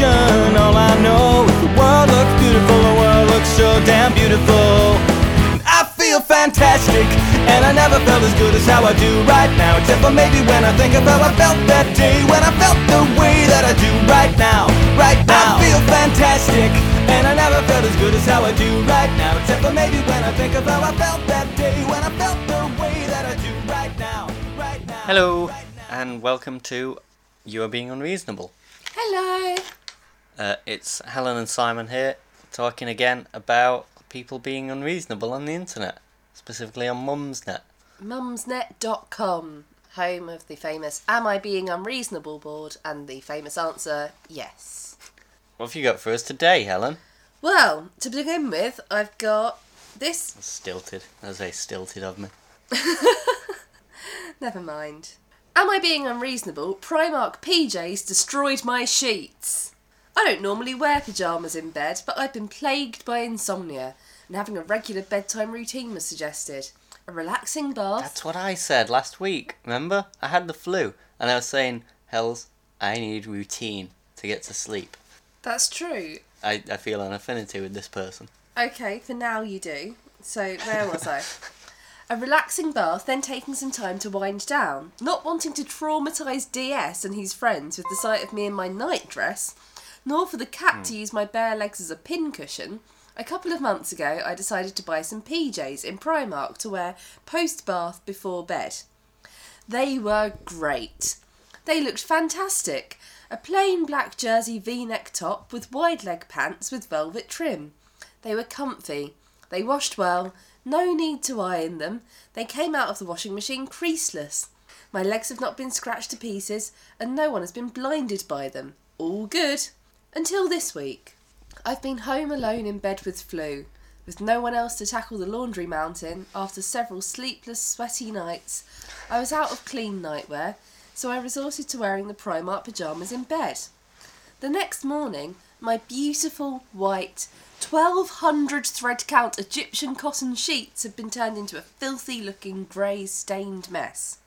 ocean. All I know is the world looks beautiful, the world looks so damn beautiful. I feel fantastic, and I never felt as good as how I do right now. Except for maybe when I think of how I felt that day, when I felt the way that I do right now, right now. I feel fantastic, and I never felt as good as how I do right now. Except for maybe when I think of how I felt that day, when I felt the way that I do right now, right now. Hello, right now. and welcome to You Are Being Unreasonable. Hello. Uh, it's Helen and Simon here, talking again about people being unreasonable on the internet, specifically on Mumsnet. Mumsnet.com, home of the famous Am I Being Unreasonable board and the famous answer, yes. What have you got for us today, Helen? Well, to begin with, I've got this. That's stilted. That's very stilted of me. Never mind. Am I being unreasonable? Primark PJs destroyed my sheets. I don't normally wear pyjamas in bed, but I've been plagued by insomnia, and having a regular bedtime routine was suggested. A relaxing bath. That's what I said last week, remember? I had the flu, and I was saying, Hells, I need routine to get to sleep. That's true. I, I feel an affinity with this person. Okay, for now you do. So, where was I? A relaxing bath, then taking some time to wind down. Not wanting to traumatise DS and his friends with the sight of me in my nightdress, nor for the cat hmm. to use my bare legs as a pincushion, a couple of months ago I decided to buy some PJs in Primark to wear post bath before bed. They were great. They looked fantastic. A plain black jersey v neck top with wide leg pants with velvet trim. They were comfy. They washed well. No need to iron them. They came out of the washing machine creaseless. My legs have not been scratched to pieces, and no one has been blinded by them. All good. Until this week. I've been home alone in bed with flu, with no one else to tackle the laundry mountain after several sleepless, sweaty nights. I was out of clean nightwear, so I resorted to wearing the Primark pyjamas in bed. The next morning, my beautiful white 1200 thread count Egyptian cotton sheets had been turned into a filthy looking grey stained mess.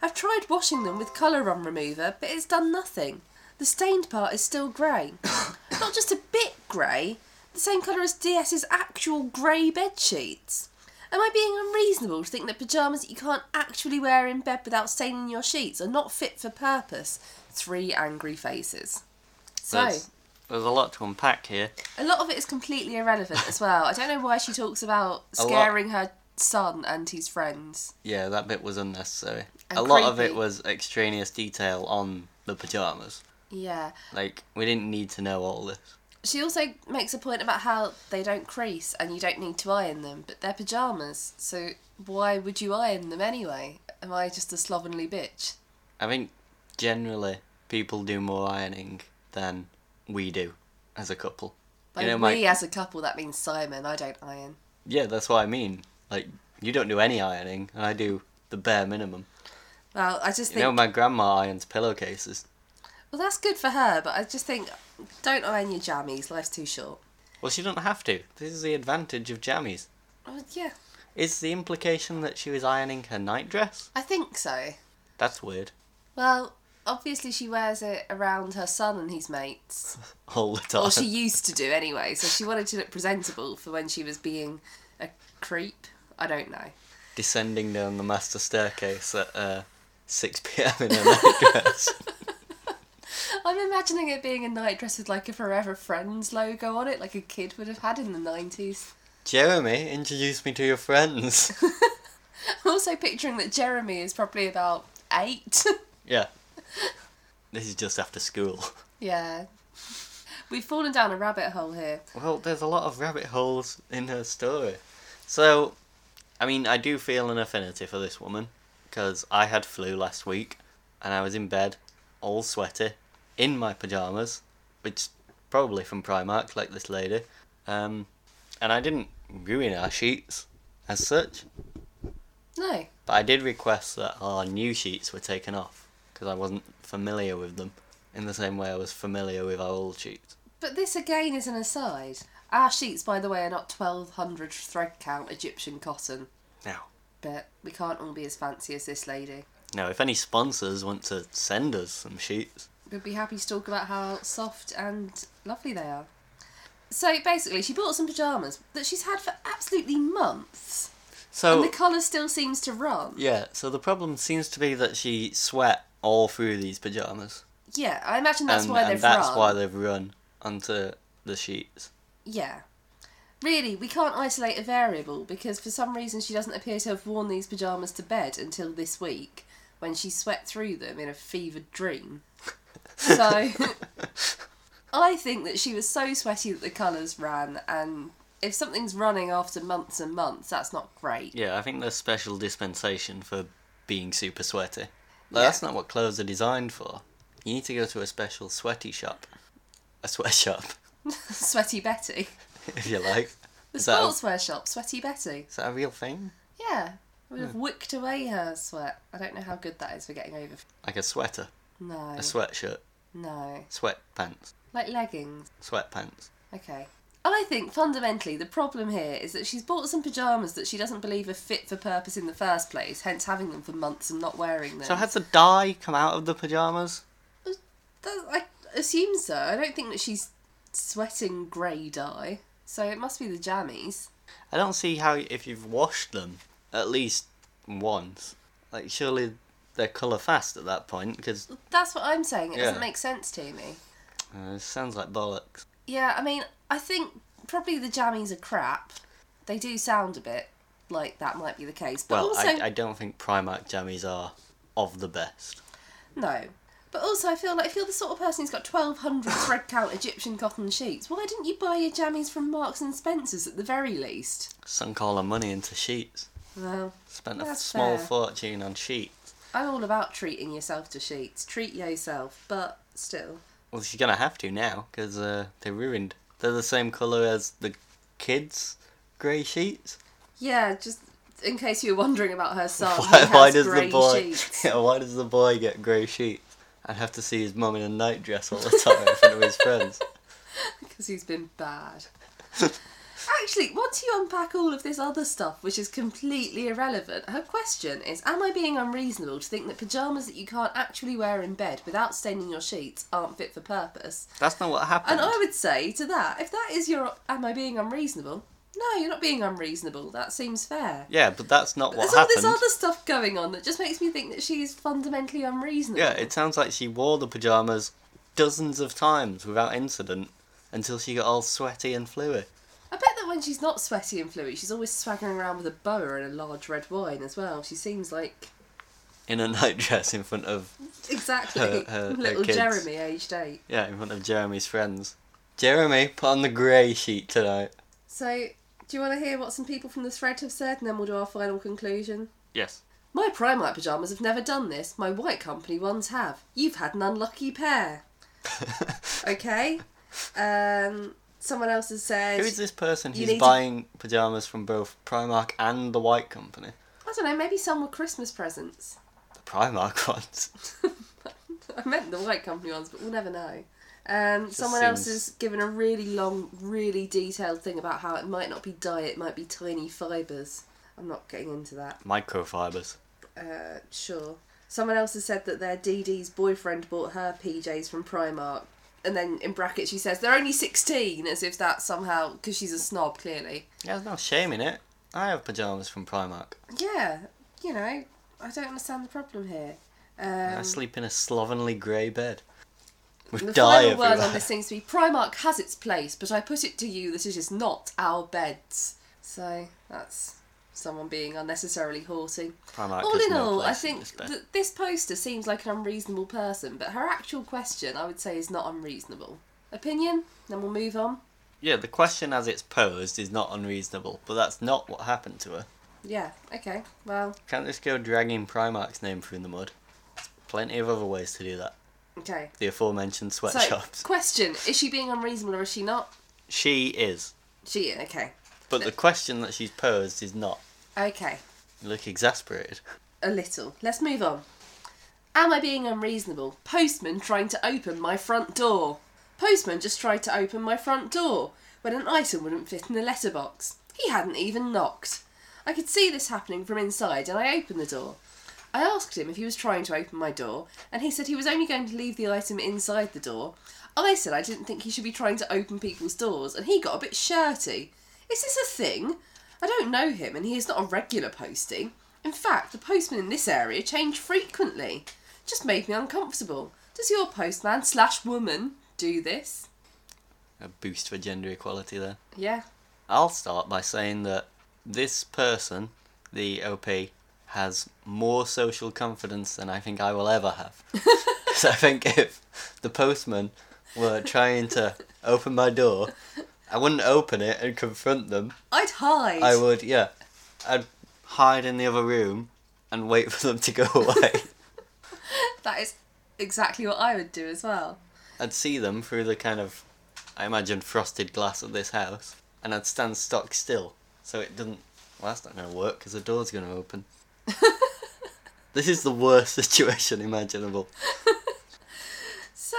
I've tried washing them with colour run remover, but it's done nothing. The stained part is still grey. Not just a bit grey, the same colour as DS's actual grey bed sheets. Am I being unreasonable to think that pyjamas that you can't actually wear in bed without staining your sheets are not fit for purpose? Three angry faces. So, There's, there's a lot to unpack here. a lot of it is completely irrelevant as well. I don't know why she talks about scaring her son and his friends. Yeah, that bit was unnecessary. And a lot of it was extraneous detail on the pajamas. Yeah. Like, we didn't need to know all this. She also makes a point about how they don't crease and you don't need to iron them, but they're pyjamas, so why would you iron them anyway? Am I just a slovenly bitch? I think generally people do more ironing than we do as a couple. By you know, my as a couple, that means Simon. I don't iron. yeah, that's what I mean. Like, you don't do any ironing, and I do the bare minimum. Well, I just You think. know, my grandma irons pillowcases. Well, that's good for her, but I just think don't iron your jammies. Life's too short. Well, she doesn't have to. This is the advantage of jammies. Oh, yeah, Is the implication that she was ironing her nightdress? I think so. That's weird. Well, obviously she wears it around her son and his mates. All the time. Or she used to do anyway, so she wanted to look presentable for when she was being a creep. I don't know. Descending down the master staircase at uh, 6 pm in a nightdress. I'm imagining it being a nightdress with like a Forever Friends logo on it, like a kid would have had in the 90s. Jeremy, introduce me to your friends. I'm also picturing that Jeremy is probably about eight. yeah. This is just after school. yeah. We've fallen down a rabbit hole here. Well, there's a lot of rabbit holes in her story. So, I mean, I do feel an affinity for this woman because I had flu last week and I was in bed, all sweaty, in my pajamas, which probably from Primark, like this lady. Um, and I didn't ruin our sheets as such, No. but I did request that our new sheets were taken off because I wasn't familiar with them in the same way I was familiar with our old sheets. But this again is an aside. Our sheets, by the way, are not 1200 thread count Egyptian cotton. No. But we can't all be as fancy as this lady. Now, if any sponsors want to send us some sheets, would be happy to talk about how soft and lovely they are. So basically, she bought some pajamas that she's had for absolutely months, So and the colour still seems to run. yeah, so the problem seems to be that she sweat all through these pajamas, Yeah, I imagine that's and, why and they've that's run. why they've run onto the sheets. Yeah. Really, we can't isolate a variable because for some reason she doesn't appear to have worn these pyjamas to bed until this week when she sweat through them in a fevered dream. So, I think that she was so sweaty that the colours ran, and if something's running after months and months, that's not great. Yeah, I think there's special dispensation for being super sweaty. Like, Yeah. That's not what clothes are designed for. You need to go to a special sweaty shop. A sweatshop, Sweaty Betty. if you like. The Is that, a, sportswear shop, Sweaty Betty. is that a real thing? Yeah. Would have hmm. wicked away her sweat. I don't know how good that is for getting over. Like a sweater, No. a sweatshirt, No. sweatpants, Like leggings. sweatpants. Okay. I think fundamentally the problem here is that she's bought some pyjamas that she doesn't believe are fit for purpose in the first place, hence having them for months and not wearing them. So has the dye come out of the pajamas? Uh, I assume so. I don't think that she's sweating grey dye, so it must be the jammies. I don't see how if you've washed them at least once, like surely they're colour fast at that point because That's what I'm saying. It Yeah. doesn't make sense to me. uh, sounds like bollocks. Yeah, I mean, I think probably the jammies are crap. They do sound a bit like that might be the case, but Well, also I, I don't think Primark jammies are of the best. No. But also, I feel like if you're the sort of person who's got 1,200 thread count Egyptian cotton sheets, why didn't you buy your jammies from Marks and Spencer's at the very least? Sunk all our money into sheets. Well, Spent a That's small fair. fortune on sheets. I'm all about treating yourself to sheets. Treat yourself, but still. Well, she's gonna have to now because uh, they're ruined. They're the same colour as the kids' grey sheets. Yeah, just in case you were wondering about her son, why, why does the boy? Yeah, why does the boy get grey sheets? I'd have to see his mum in a nightdress all the time in front of his friends. Because he's been bad. Actually, once you unpack all of this other stuff, which is completely irrelevant, her question is Am I being unreasonable to think that pyjamas that you can't actually wear in bed without staining your sheets aren't fit for purpose? That's not what happened. And I would say to that, if that is your Am I being unreasonable? No, you're not being unreasonable. That seems fair. Yeah, but that's not But what there's all this other stuff going on that just makes me think that she's fundamentally unreasonable. Yeah, it sounds like she wore the pajamas dozens of times without incident until she got all sweaty and fluey. I when she's not sweaty and fluey, she's always swaggering around with a boa and a large red wine as well. She seems like In a nightdress in front of exactly Her- her- her little kids. Jeremy, aged eight. yeah, in front of Jeremy's friends. Jeremy, put on the grey sheet tonight. So, do you want to hear what some people from the thread have said, and then we'll do our final conclusion? Yes. My Primark pyjamas have never done this. My white company ones have. You've had an unlucky pair. Okay. Um, someone else has said. Who is this person You who's need to- buying pajamas from both Primark and the White Company? I don't know. Maybe some were Christmas presents. The Primark ones. I meant the white company ones, but we'll never know. Um, someone else seems- has given a really long, really detailed thing about how it might not be dye, it might be tiny fibres. I'm not getting into that. Microfibers. Uh, sure. Someone else has said that their DD's boyfriend bought her PJs from Primark. And then in brackets she says, they're only 16, as if that somehow, because she's a snob, clearly. Yeah, there's no shame in it. I have pajamas from Primark. Yeah, you know, I don't understand the problem here. I Um, sleep in a slovenly grey bed. With The final word on this seems to be Primark has its place, but I put it to you that it is not our beds. So that's someone being unnecessarily haughty. Primark all in all, I think this that this poster seems like an unreasonable person, but her actual question, I would say, is not unreasonable. Opinion? Then we'll move on. Yeah, the question as it's posed is not unreasonable, but that's not what happened to her. Yeah, okay. Well, Can't just go dragging Primark's name through the mud. There's plenty of other ways to do that. okay. The aforementioned sweatshops. So, question is she being unreasonable or is she not? She is. She, okay. But the question that she's posed is not. Okay. You look exasperated. a little. Let's move on. Am I being unreasonable? Postman trying to open my front door. Postman just tried to open my front door when an item wouldn't fit in the letterbox. He hadn't even knocked. I could see this happening from inside and I opened the door. I asked him if he was trying to open my door, and he said he was only going to leave the item inside the door. I said I didn't think he should be trying to open people's doors, and he got a bit shirty. Is this a thing? I don't know him, and he is not a regular postie. In fact, the postmen in this area change frequently. Just made me uncomfortable. Does your postman slash woman do this? A boost for gender equality there. Yeah. I'll start by saying that this person, the OP, has more social confidence than I think I will ever have. so I think if the postman were trying to open my door, I wouldn't open it and confront them. I'd hide. I would, yeah. I'd hide in the other room and wait for them to go away. That is exactly what I would do as well. I'd see them through the kind of, I imagine, frosted glass of this house, and I'd stand stock still, so it doesn't. Well, that's not going to work because the door's going to open. this is the worst situation imaginable. So,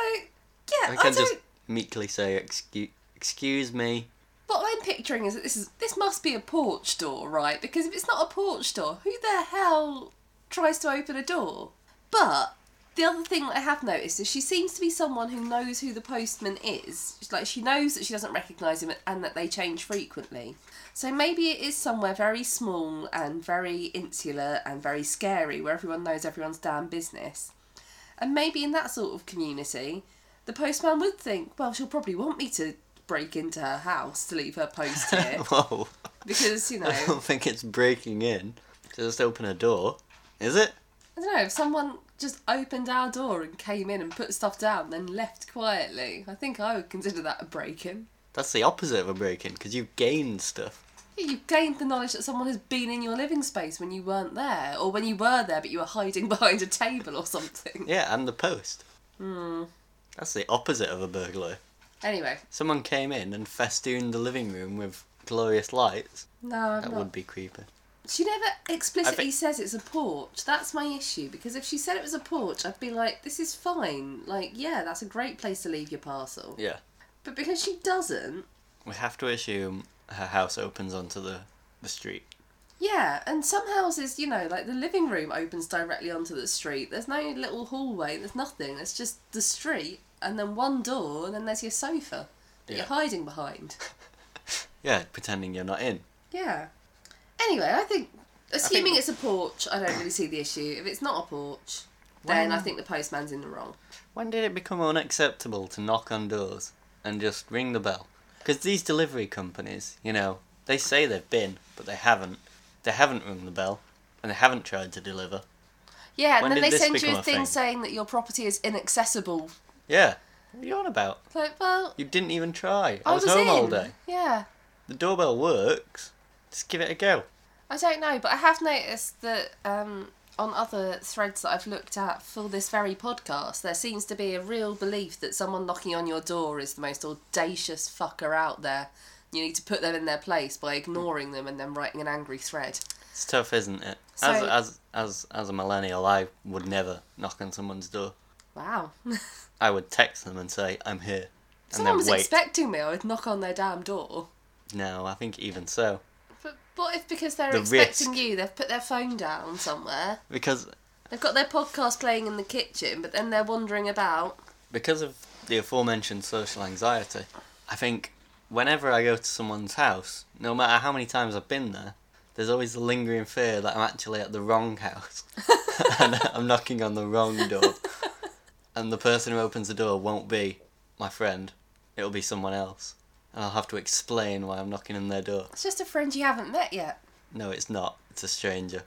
yeah, I I, can don't. just meekly say, "Excuse, excuse me." What I'm picturing is that this is this must be a porch door, right? Because if it's not a porch door, who the hell tries to open a door? But the other thing that I have noticed is she seems to be someone who knows who the postman is. She's like she knows that she doesn't recognise him and that they change frequently. So maybe it is somewhere very small and very insular and very scary where everyone knows everyone's damn business. And maybe in that sort of community, the postman would think, well, she'll probably want me to break into her house to leave her post here. Whoa! because, you know, I don't think it's breaking in. to Just open a door, is it? I don't know, if someone just opened our door and came in and put stuff down, and then left quietly, I think I would consider that a break in. That's the opposite of a break-in because you've gained stuff. You've gained the knowledge that someone has been in your living space when you weren't there, or when you were there but you were hiding behind a table or something. Yeah, and the post. Hmm. That's the opposite of a burglar. Anyway, Someone came in and festooned the living room with glorious lights. no, I'm That not. would be creepy. She never explicitly think- says it's a porch. That's my issue because if she said it was a porch, I'd be like, this is fine. Like, yeah, that's a great place to leave your parcel. Yeah. But because she doesn't, We have to assume her house opens onto the, the street. yeah, and some houses, you know, like the living room opens directly onto the street. There's no little hallway, there's nothing. It's just the street and then one door and then there's your sofa that Yeah. you're hiding behind. Yeah, pretending you're not in. Yeah. Anyway, I think, assuming it's a porch, I don't really see the issue. If it's not a porch, then I think the postman's in the wrong. When did it become unacceptable to knock on doors and just ring the bell? Because these delivery companies, you know, they say they've been, but they haven't. They haven't rung the bell, and they haven't tried to deliver. Yeah, and When then did they this send you become a a thing, thing? saying that your property is inaccessible. Yeah. What are you on about? Like, well, You didn't even try. I, I was, was home in. all day. Yeah, The doorbell works. Just give it a go. I don't know, but I have noticed that um, on other threads that I've looked at for this very podcast, there seems to be a real belief that someone knocking on your door is the most audacious fucker out there. You need to put them in their place by ignoring them and then writing an angry thread. It's tough, isn't it? So- as as as as a millennial, I would never knock on someone's door. Wow. I would text them and say, "I'm here," and Someone was wait. expecting me, I would knock on their damn door. no, I think even so, But what if because they're The expecting risk. you, they've put their phone down somewhere? because They've got their podcast playing in the kitchen, but then they're wandering about. because of the aforementioned social anxiety, I think whenever I go to someone's house, no matter how many times I've been there, there's always the lingering fear that I'm actually at the wrong house and I'm knocking on the wrong door. And the person who opens the door won't be my friend, it'll be someone else. And I'll have to explain why I'm knocking on their door. It's just a friend you haven't met yet. No, it's not. It's a stranger.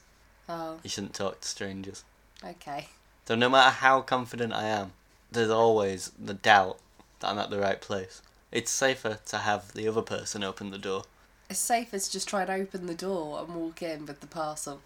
Oh, You shouldn't talk to strangers. okay. So no matter how confident I am, there's always the doubt that I'm at the right place. It's safer to have the other person open the door. It's safer to just try and open the door and walk in with the parcel.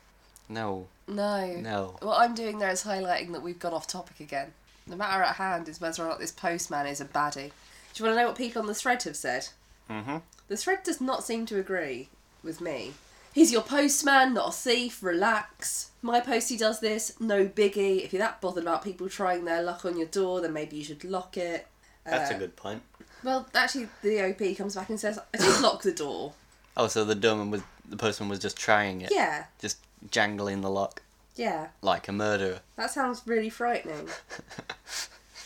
No, No. no. What I'm doing there is highlighting that we've gone off topic again. The matter at hand is whether or not this postman is a baddie. Do you want to know what people on the thread have said? Mm-hmm. The thread does not seem to agree with me. He's your postman, not a thief, relax. My postie does this, no biggie. If you're that bothered about people trying their luck on your door, then maybe you should lock it. That's Uh, a good point. Well, actually, the OP comes back and says, I did lock the door. Oh, so the doorman was the postman was just trying it, Yeah. just jangling the lock. Yeah, like a murderer. that sounds really frightening.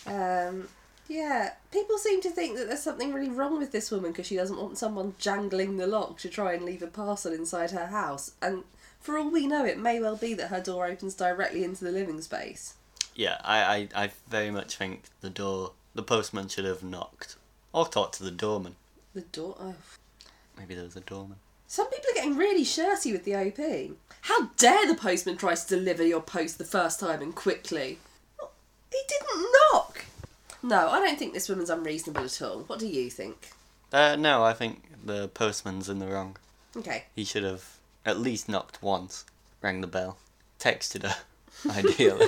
Um, yeah, people seem to think that there's something really wrong with this woman because she doesn't want someone jangling the lock to try and leave a parcel inside her house. And for all we know, it may well be that her door opens directly into the living space. Yeah, I, I, I very much think the door, the postman should have knocked or talked to the doorman. The door. Oh. Maybe there was a doorman. Some people are getting really shirty with the OP. How dare the postman try to deliver your post the first time and quickly? He didn't knock! No, I don't think this woman's unreasonable at all. What do you think? Uh, no, I think the postman's in the wrong. Okay. He should have at least knocked once, rang the bell, texted her, ideally.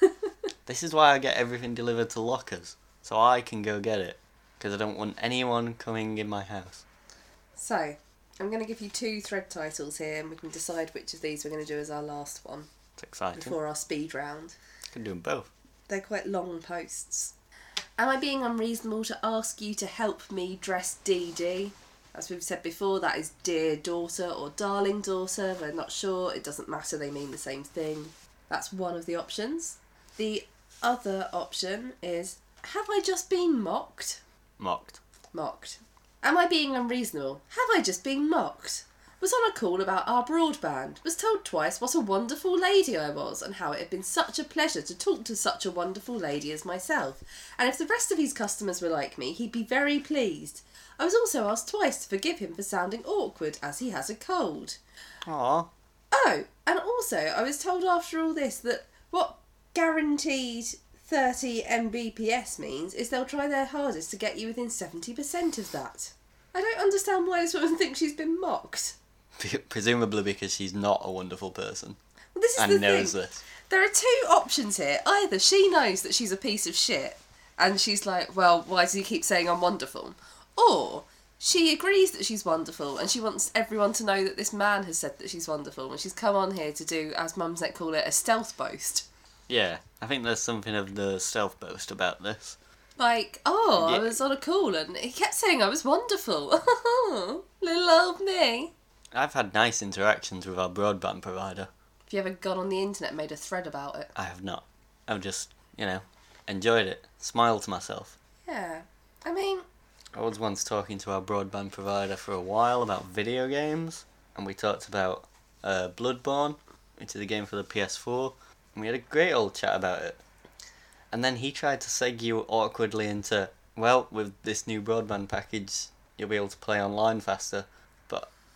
this is why I get everything delivered to lockers, so I can go get it, because I don't want anyone coming in my house. So, I'm going to give you two thread titles here and we can decide which of these we're going to do as our last one It's exciting. before our speed round. Can do them both. They're quite long posts. Am I being unreasonable to ask you to help me dress Dee Dee? As we've said before, that is dear daughter or darling daughter. We're not sure. It doesn't matter. They mean the same thing. That's one of the options. The other option is Have I just been mocked? Mocked. Mocked. Am I being unreasonable? Have I just been mocked? Was on a call about our broadband. Was told twice what a wonderful lady I was and how it had been such a pleasure to talk to such a wonderful lady as myself. And if the rest of his customers were like me, he'd be very pleased. I was also asked twice to forgive him for sounding awkward as he has a cold. Aw. Oh, and also I was told after all this that what guaranteed 30 Mbps means is they'll try their hardest to get you within 70% of that. I don't understand why this woman thinks she's been mocked. Presumably because she's not a wonderful person Well, this is and the knows thing. this. There are two options here. Either she knows that she's a piece of shit and she's like, well, why does he keep saying I'm wonderful? Or she agrees that she's wonderful and she wants everyone to know that this man has said that she's wonderful and she's come on here to do, as Mumsnet call it, a stealth boast. Yeah, I think there's something of the stealth boast about this. Like, oh, I was on a call and he kept saying I was wonderful. Little old me. I've had nice interactions with our broadband provider. Have you ever gone on the internet and made a thread about it? I have not. I've just, you know, enjoyed it, smiled to myself. Yeah. I mean, I was once talking to our broadband provider for a while about video games, and we talked about uh, Bloodborne, which is a game for the PS4, and we had a great old chat about it. And then he tried to segue awkwardly into, well, with this new broadband package, you'll be able to play online faster.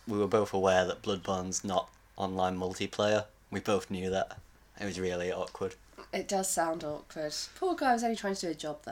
We were both aware that Bloodborne's not online multiplayer. We both knew that. It was really awkward. it does sound awkward. Poor guy was only trying to do a job though.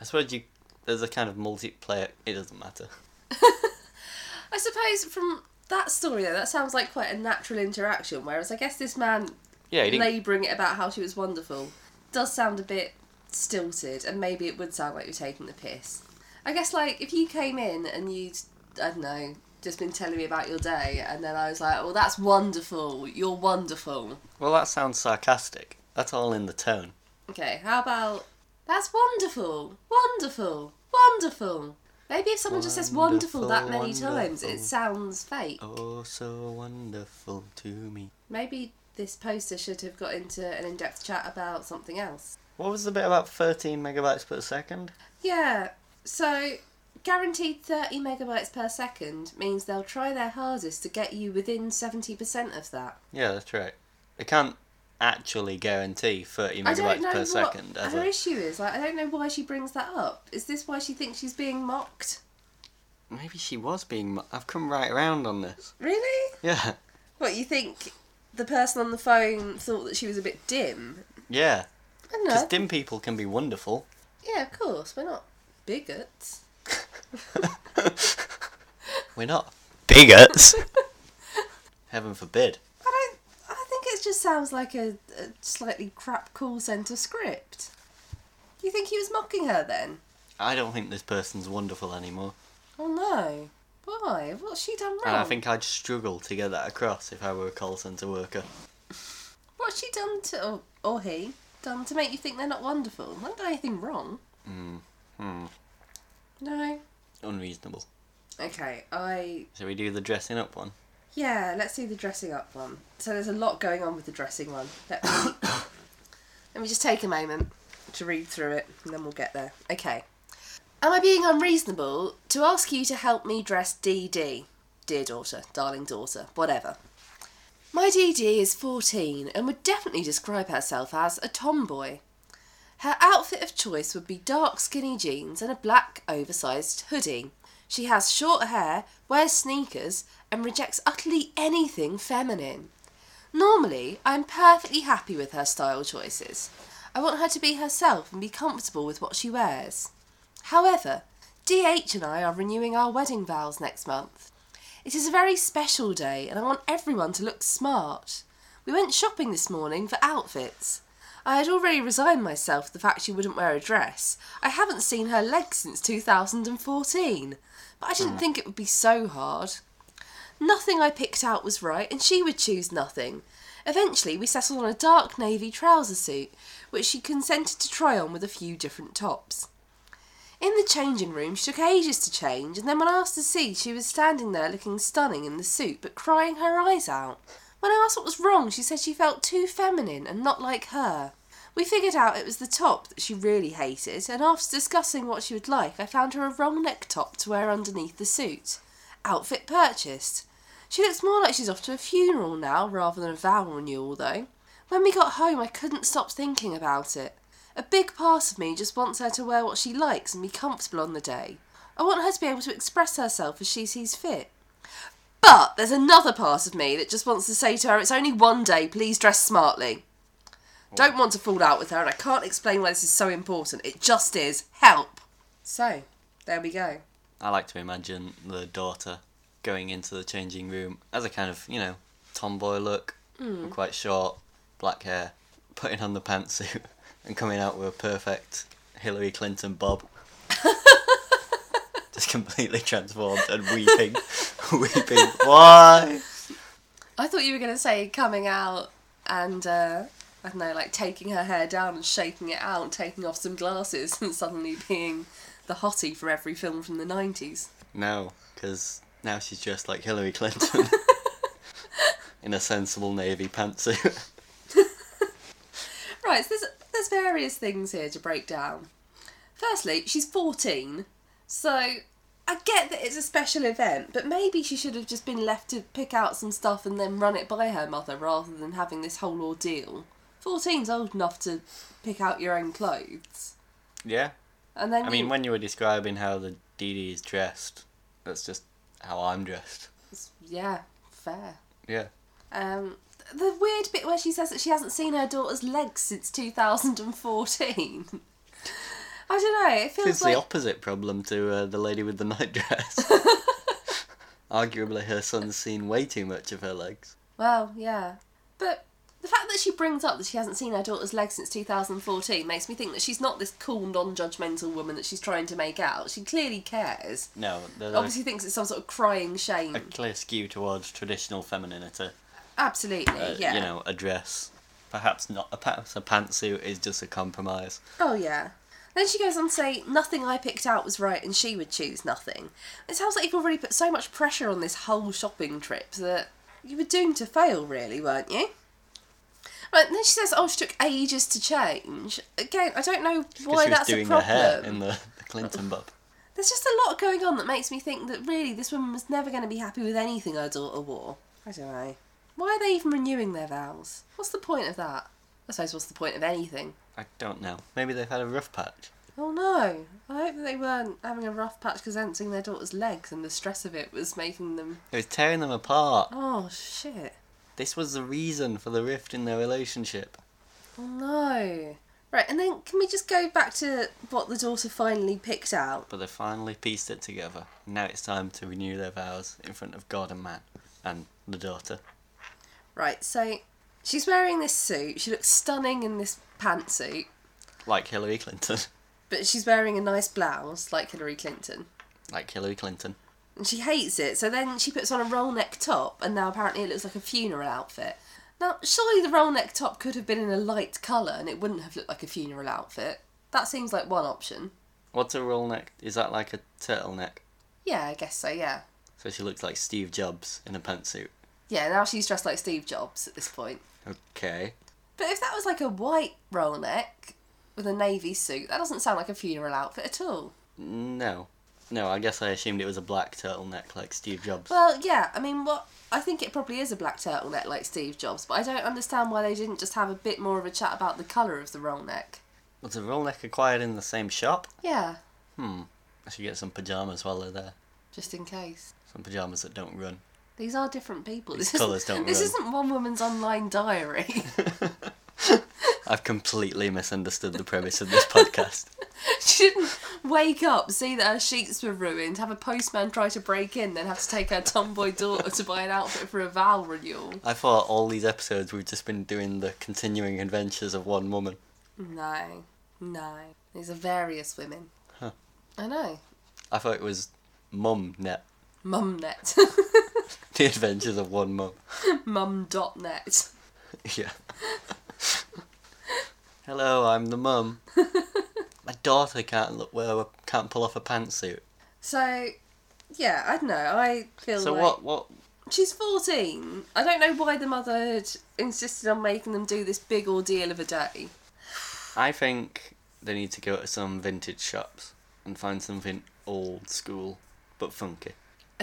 I suppose you there's a kind of multiplayer. It doesn't matter. I suppose from that story though, that sounds like quite a natural interaction. Whereas I guess this man Yeah, labouring it about how she was wonderful does sound a bit stilted, and maybe it would sound like you're taking the piss. I guess like if you came in and you'd I don't know just been telling me about your day, and then I was like, "Well, that's wonderful. You're wonderful." Well, that sounds sarcastic. That's all in the tone. Okay, how about that's wonderful, wonderful, wonderful. Maybe if someone just says wonderful that Wonderful, many times, it sounds fake. Oh, so wonderful to me. Maybe this poster should have got into an in-depth chat about something else. What was the bit about 13 megabytes per second? Yeah, so guaranteed 30 megabytes per second means they'll try their hardest to get you within 70% of that. Yeah, that's right. They can't actually guarantee 30 I don't megabytes know per what second. As her a, issue is. Like, I don't know why she brings that up. Is this why she thinks she's being mocked? maybe she was being. mo- I've come right around on this. Really? Yeah, What, you think the person on the phone thought that she was a bit dim? yeah. I don't Because dim people can be wonderful. Yeah, of course. We're not bigots. We're not bigots. Heaven forbid. I don't. I think it just sounds like a, a slightly crap call centre script. Do you think he was mocking her then? I don't think this person's wonderful anymore. Oh no. Why? What's she done wrong? And I think I'd struggle to get that across if I were a call centre worker. What's she done to, or, or he, done to make you think they're not wonderful? Not done anything wrong. Hmm. Hmm. No. Unreasonable. Okay, I. Shall we do the dressing up one? Yeah, let's do the dressing up one. So there's a lot going on with the dressing one. Let me, let me just take a moment to read through it and then we'll get there. Okay. Am I being unreasonable to ask you to help me dress DD? Dear daughter, darling daughter, whatever. My DD is 14 and would definitely describe herself as a tomboy. Her outfit of choice would be dark skinny jeans and a black oversized hoodie. She has short hair, wears sneakers, and rejects utterly anything feminine. Normally, I'm perfectly happy with her style choices. I want her to be herself and be comfortable with what she wears. However, DH and I are renewing our wedding vows next month. It is a very special day and I want everyone to look smart. We went shopping this morning for outfits. I had already resigned myself to the fact she wouldn't wear a dress. I haven't seen her legs since 2014, but I didn't hmm. think it would be so hard. Nothing I picked out was right, and she would choose nothing. Eventually, we settled on a dark navy trouser suit, which she consented to try on with a few different tops. In the changing room, she took ages to change, and then when asked to see, she was standing there looking stunning in the suit, but crying her eyes out. When I asked what was wrong, she said she felt too feminine and not like her. We figured out it was the top that she really hated, and after discussing what she would like, I found her a roll neck top to wear underneath the suit. Outfit purchased. She looks more like she's off to a funeral now rather than a vow renewal, though. When we got home, I couldn't stop thinking about it. A big part of me just wants her to wear what she likes and be comfortable on the day. I want her to be able to express herself as she sees fit. But there's another part of me that just wants to say to her, it's only one day, please dress smartly. Oh. Don't want to fall out with her, and I can't explain why this is so important. It just is. Help. So, there we go. I like to imagine the daughter going into the changing room as a kind of, you know, tomboy look, hmm. quite short, black hair, putting on the pantsuit, and coming out with a perfect Hillary Clinton bob. Just completely transformed and weeping, weeping. Why? I thought you were going to say coming out and, uh, I don't know, like taking her hair down and shaking it out and taking off some glasses and suddenly being the hottie for every film from the 90s. No, because now she's dressed like Hillary Clinton in a sensible navy pantsuit. Right, so there's, there's various things here to break down. Firstly, she's 14, so I get that it's a special event, but maybe she should have just been left to pick out some stuff and then run it by her mother rather than having this whole ordeal. 14's old enough to pick out your own clothes. yeah. And then I mean, when you were describing how the DD is dressed, that's just how I'm dressed. yeah, fair. Yeah. Um, the weird bit where she says that she hasn't seen her daughter's legs since 2014. I don't know. It feels It's like the opposite problem to uh, the lady with the nightdress. Arguably, her son's seen way too much of her legs. Well, yeah. But the fact that she brings up that she hasn't seen her daughter's legs since 2014 makes me think that she's not this cool, non judgmental woman that she's trying to make out. She clearly cares. No, Obviously, thinks it's some sort of crying shame. a, a clear skew towards traditional femininity. Absolutely, Uh, yeah. You know, a dress. Perhaps not. A, perhaps a pantsuit is just a compromise. Oh, yeah. Then she goes on to say, Nothing I picked out was right and she would choose nothing. It sounds like you've already put so much pressure on this whole shopping trip that you were doomed to fail, really, weren't you? Right, then she says, Oh, she took ages to change. Again, I don't know why that's doing a her problem. hair in the, the Clinton bob. There's just a lot going on that makes me think that really this woman was never going to be happy with anything her daughter wore. I don't know. Why are they even renewing their vows? What's the point of that? I suppose what's the point of anything? I don't know. Maybe they've had a rough patch. Oh no! I hope that they weren't having a rough patch hadn't their daughter's legs and the stress of it was making them. It was tearing them apart. Oh shit! This was the reason for the rift in their relationship. Oh no! Right, and then can we just go back to what the daughter finally picked out? But they finally pieced it together. Now it's time to renew their vows in front of God and man. And the daughter. Right, so she's wearing this suit. She looks stunning in this pantsuit. Like Hillary Clinton. But she's wearing a nice blouse like Hillary Clinton. Like Hillary Clinton. And she hates it, so then she puts on a roll neck top, and now apparently it looks like a funeral outfit. Now, surely the roll neck top could have been in a light colour and it wouldn't have looked like a funeral outfit. That seems like one option. What's a roll neck? Is that like a turtleneck? Yeah, I guess so, yeah. So she looks like Steve Jobs in a pantsuit. Yeah, now she's dressed like Steve Jobs at this point. Okay. But if that was like a white roll neck with a navy suit, that doesn't sound like a funeral outfit at all. No. No, I guess I assumed it was a black turtleneck like Steve Jobs. Well, yeah, I mean, what I think it probably is a black turtleneck like Steve Jobs, but I don't understand why they didn't just have a bit more of a chat about the colour of the roll neck. Was the roll neck acquired in the same shop? Yeah, Hmm. I should get some pajamas while they're there. just in case. Some pajamas that don't run. These are different people. These This colours isn't, don't This run. isn't one woman's online diary. I've completely misunderstood the premise of this podcast. she didn't wake up, see that her sheets were ruined, have a postman try to break in, then have to take her tomboy daughter to buy an outfit for a vow renewal. I thought all these episodes we've just been doing the continuing adventures of one woman. No, no. These are various women. Huh. I know. I thought it was Mum Net. Mumnet. The adventures of one mum. Mum.net. Yeah. Hello, I'm the mum. My daughter can't look well, can't pull off a pantsuit. So, yeah, I don't know. I feel So like what? What? she's 14. I don't know why the mother had insisted on making them do this big ordeal of a day. I think they need to go to some vintage shops and find something old school but funky.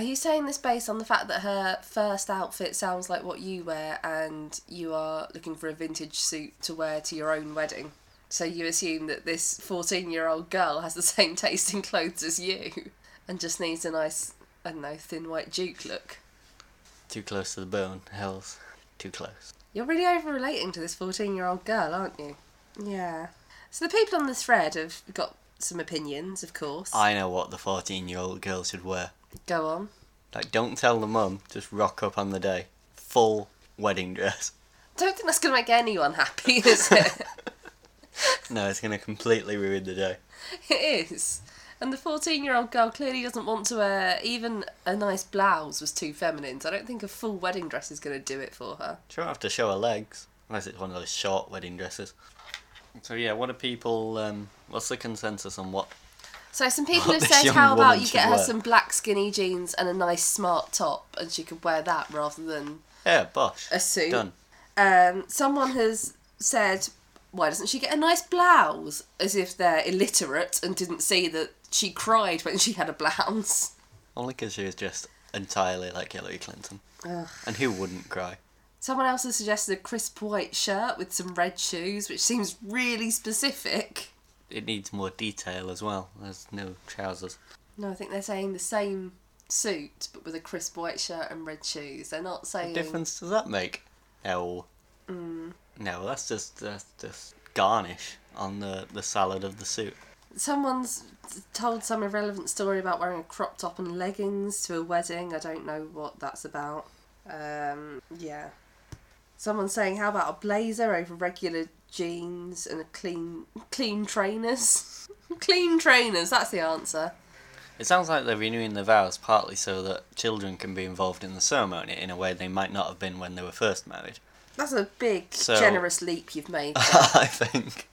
Are you saying this based on the fact that her first outfit sounds like what you wear and you are looking for a vintage suit to wear to your own wedding? So you assume that this 14 year old girl has the same taste in clothes as you and just needs a nice, I don't know, thin white duke look? Too close to the bone, hells. Too close. You're really over relating to this 14 year old girl, aren't you? Yeah. So the people on the thread have got some opinions, of course. I know what the 14 year old girl should wear. Go on. Like, don't tell the mum, just rock up on the day. Full wedding dress. I don't think that's going to make anyone happy, is it? No, it's going to completely ruin the day. it is. And the 14 year old girl clearly doesn't want to wear even a nice blouse was too feminine, so I don't think a full wedding dress is going to do it for her. She won't have to show her legs, unless it's one of those short wedding dresses. So yeah, what are people? Um, what's the consensus on what? So some people have said, how about you get her wear." some black skinny jeans and a nice smart top, and she could wear that rather than Yeah, bosh. a suit. Done. Um, someone has said, why doesn't she get a nice blouse? As if they're illiterate and didn't see that she cried when she had a blouse. Only because she was dressed entirely like Hillary Clinton. Ugh. And who wouldn't cry? Someone else has suggested a crisp white shirt with some red shoes, which seems really specific. It needs more detail as well. There's no trousers. No, I think they're saying the same suit, but with a crisp white shirt and red shoes. They're not saying. What difference does that make? No. No, that's just that's just garnish on the, the salad of the suit. Someone's told some irrelevant story about wearing a crop top and leggings to a wedding. I don't know what that's about. Um, yeah. Someone's saying, how about a blazer over regular jeans and a clean clean trainers? clean trainers, that's the answer. It sounds like they're renewing the vows partly so that children can be involved in the ceremony in a way they might not have been when they were first married. That's a big, So- generous leap you've made. I think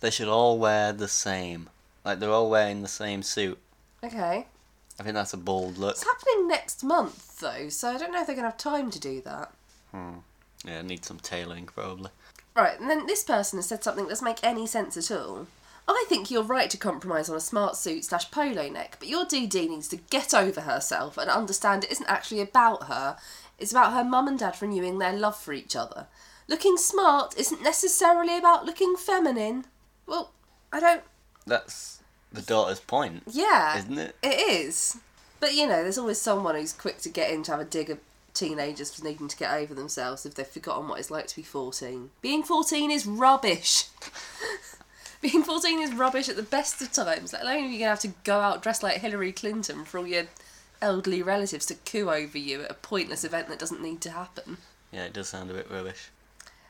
they should all wear the same. Like they're all wearing the same suit. okay. I think that's a bold look. It's happening next month, though, so I don't know if they're going to have time to do that. Hmm. Yeah, need some tailoring probably. Right, and then this person has said something that doesn't make any sense at all. I think you're right to compromise on a smart suit slash polo neck, but your DD needs to get over herself and understand it isn't actually about her. It's about her mum and dad renewing their love for each other. Looking smart isn't necessarily about looking feminine. Well, I don't. That's the daughter's point, Yeah. isn't it? It is. But you know, there's always someone who's quick to get in to have a dig teenagers for needing to get over themselves if they've forgotten what it's like to be 14. Being 14 is rubbish. Being 14 is rubbish at the best of times, let alone if you're going to have to go out dressed like Hillary Clinton for all your elderly relatives to coo over you at a pointless event that doesn't need to happen. Yeah, it does sound a bit rubbish.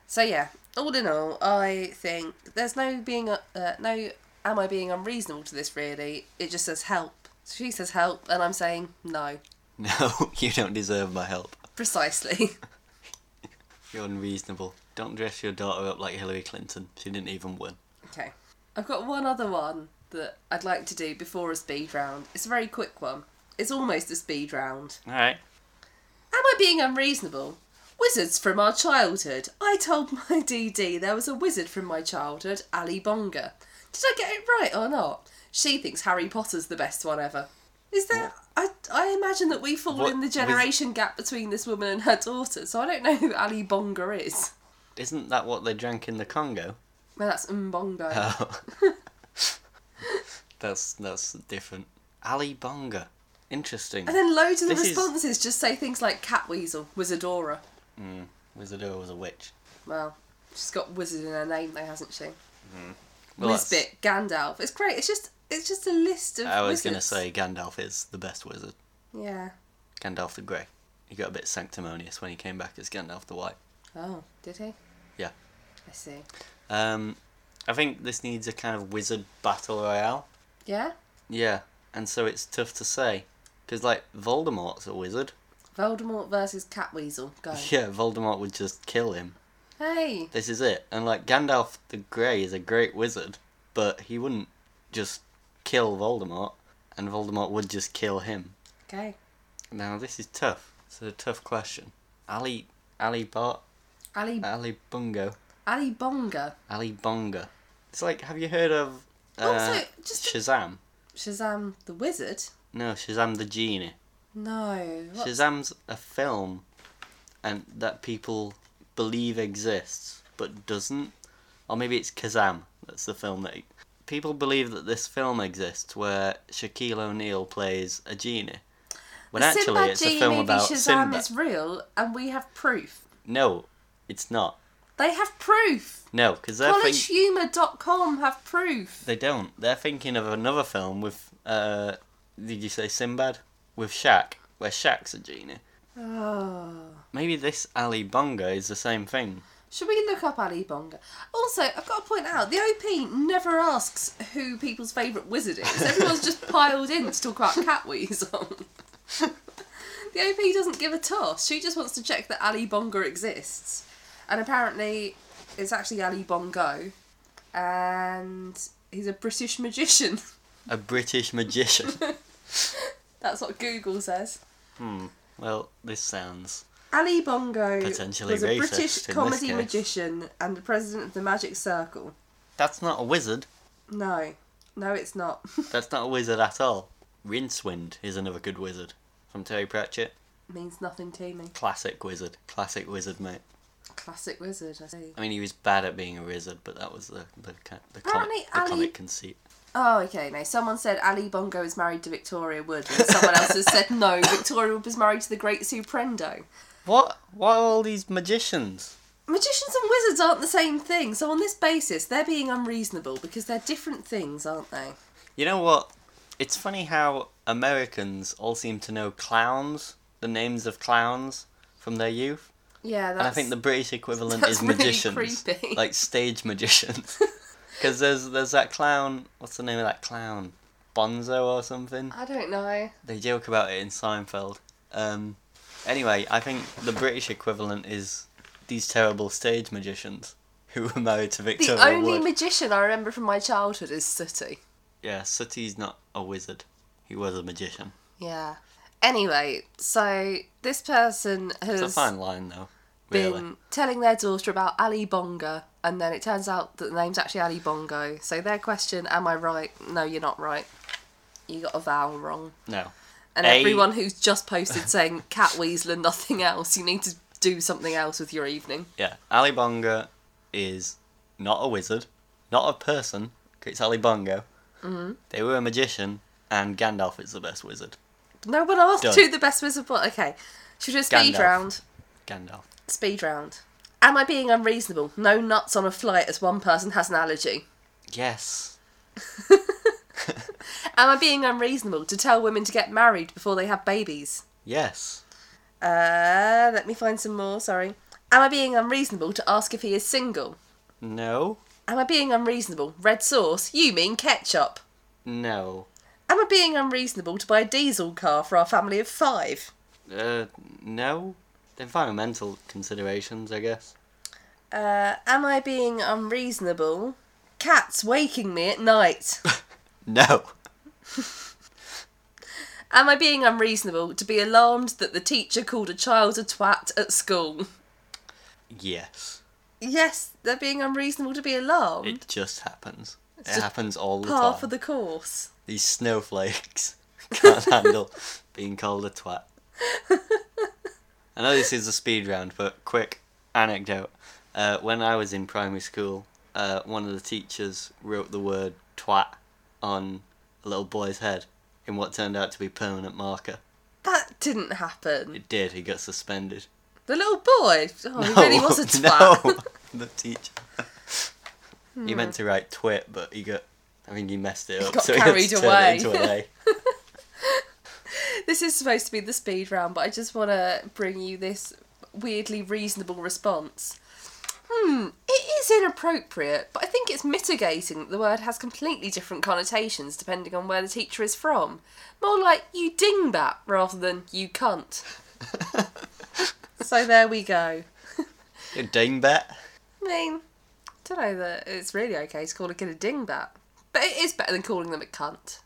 So yeah, all in all, I think there's no being uh, no am I being unreasonable to this really? It just says help. She says help, and I'm saying no. No, you don't deserve my help. Precisely. You're unreasonable. Don't dress your daughter up like Hillary Clinton. She didn't even win. okay. I've got one other one that I'd like to do before a speed round. It's a very quick one. It's almost a speed round. Alright. Am I being unreasonable? Wizards from our childhood. I told my DD there was a wizard from my childhood, Ali Bongo. Did I get it right or not? She thinks Harry Potter's the best one ever. Is there? I, I imagine that we fall What in the generation gap between this woman and her daughter, so I don't know who Ali Bonga is. Isn't that what they drank in the Congo? Well, that's Mbongo. Oh. that's that's different. Ali Bonga. Interesting. and then loads of the This is- responses just say things like Catweasel, Wizadora. Mm, Wizadora was a witch. Well, she's got wizard in her name, though, hasn't she? Well, that's- Wizbit, Gandalf. It's great. It's just it's just a list of. I was going gonna say Gandalf is the best wizard. Yeah. Gandalf the Grey. He got a bit sanctimonious when he came back as Gandalf the White. Oh, did he? Yeah. I see. Um, I think this needs a kind of wizard battle royale. Yeah. Yeah, and so it's tough to say, because like Voldemort's a wizard. Voldemort versus Catweasel. Go. Yeah, Voldemort would just kill him. Hey. This is it. And like Gandalf the Grey is a great wizard, but he wouldn't just kill Voldemort, and Voldemort would just kill him. Okay. Now this is tough. It's a tough question. Ali Ali Bot Ali Ali Bungo Ali Bonga. Ali Bonga. It's like have you heard of uh, Also, just Shazam? Shazam the Wizard. No, Shazam the genie. No. What? Shazam's a film, and that people believe exists but doesn't, or maybe it's Kazam. That's the film that people believe that this film exists, where Shaquille O'Neal plays a genie. When the actually, Sinbad it's a film about Shazam Sinbad. is real, and we have proof. No, it's not. They have proof. No, because they're think- CollegeHumor.com have proof. they don't. They're thinking of another film with. Uh, did you say Sinbad? With Shaq, where Shaq's a genie. Oh. Maybe this Ali Bonga is the same thing. Should we look up Ali Bonga? Also, I've got to point out the OP never asks who people's favourite wizard is. Everyone's just piled in to talk about Catweasel. the OP doesn't give a toss. She just wants to check that Ali Bonga exists, and apparently, it's actually Ali Bongo, and he's a British magician. A British magician. That's what Google says. Hmm. Well, this sounds. Ali Bongo was a British comedy magician and the president of the Magic Circle. That's not a wizard. No, no, it's not. That's not a wizard at all. Rincewind is another good wizard from Terry Pratchett. Means nothing to me. Classic wizard. Classic wizard, mate. Classic wizard, I see. I mean, he was bad at being a wizard, but that was the the, the, comic, the Ali- comic conceit. Oh, okay. No, someone said Ali Bongo is married to Victoria Wood, and someone else has said no, Victoria Wood was married to the Great Soprendo. What? What are all these magicians? Magicians and wizards aren't the same thing, so on this basis, they're being unreasonable because they're different things, aren't they? You know what? It's funny how Americans all seem to know clowns, the names of clowns from their youth. Yeah, that's. And I think the British equivalent is really magicians, creepy. like stage magicians. Because there's there's that clown. What's the name of that clown? Bonzo or something. I don't know. They joke about it in Seinfeld. Um, anyway, I think the British equivalent is these terrible stage magicians who were married to Victor. The only Wood. magician I remember from my childhood is Sooty. yeah, Sooty's not a wizard. He was a magician. Yeah. Anyway, so this person has It's a fine line though. been Really. telling their daughter about Ali Bonga, and then it turns out that the name's actually Ali Bongo. So their question, "Am I right?" No, you're not right. You got a vowel wrong. No. And A- everyone who's just posted saying Cat Weasel and nothing else, you need to do something else with your evening. Yeah, Ali Bonga is not a wizard, not a person. It's Ali Bongo. Mm-hmm. They were a magician, and Gandalf is the best wizard. No one asked Done. who the best wizard was. Okay, should we do a speed Gandalf. round? Gandalf. Speed round. Am I being unreasonable? No nuts on a flight as one person has an allergy. Yes. Am I being unreasonable to tell women to get married before they have babies? Yes. Uh, let me find some more, sorry. Am I being unreasonable to ask if he is single? No. Am I being unreasonable? Red sauce? You mean ketchup. No. Am I being unreasonable to buy a diesel car for our family of five? Uh, no. Environmental considerations, I guess. Uh, am I being unreasonable? Cats waking me at night. No. Am I being unreasonable to be alarmed that the teacher called a child a twat at school? Yes. Yes, they're being unreasonable to be alarmed. It just happens. it just happens all the Par time. for the course. These snowflakes can't handle being called a twat. I know this is a speed round, but quick anecdote. Uh, when I was in primary school, uh, one of the teachers wrote the word twat on a little boy's head in what turned out to be permanent marker. That didn't happen. It did, he got suspended. The little boy. Oh, he really was a twat. No, the teacher. He hmm. meant to write twit, but he got. I think he messed it up. got so he carried had to away. It into an A. This is supposed to be the speed round, but I just want to bring you this weirdly reasonable response. Hmm, it is inappropriate, but I think it's mitigating that the word has completely different connotations depending on where the teacher is from. More like you dingbat rather than you cunt. so there we go. A dingbat. I mean, I don't know that it's really okay to call a kid a dingbat, but it is better than calling them a cunt.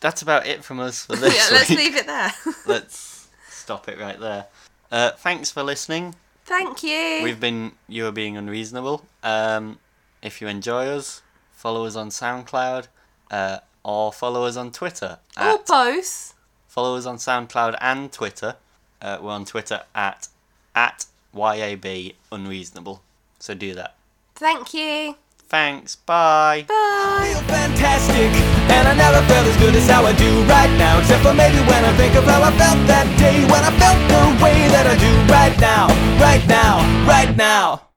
That's about it from us for this yeah, let's week. leave it there. Let's stop it right there. Uh, thanks for listening. Thank you. We've been you are being unreasonable. Um, if you enjoy us, follow us on SoundCloud, uh, or follow us on Twitter. or both. follow us on SoundCloud and Twitter. Uh, we're on Twitter at at YAB unreasonable. So do that. Thank you. Thanks. Bye. Bye. I feel fantastic And I never felt as good as how I do right now Except for maybe when I think of how I felt that day When I felt the way that I do right now Right now, right now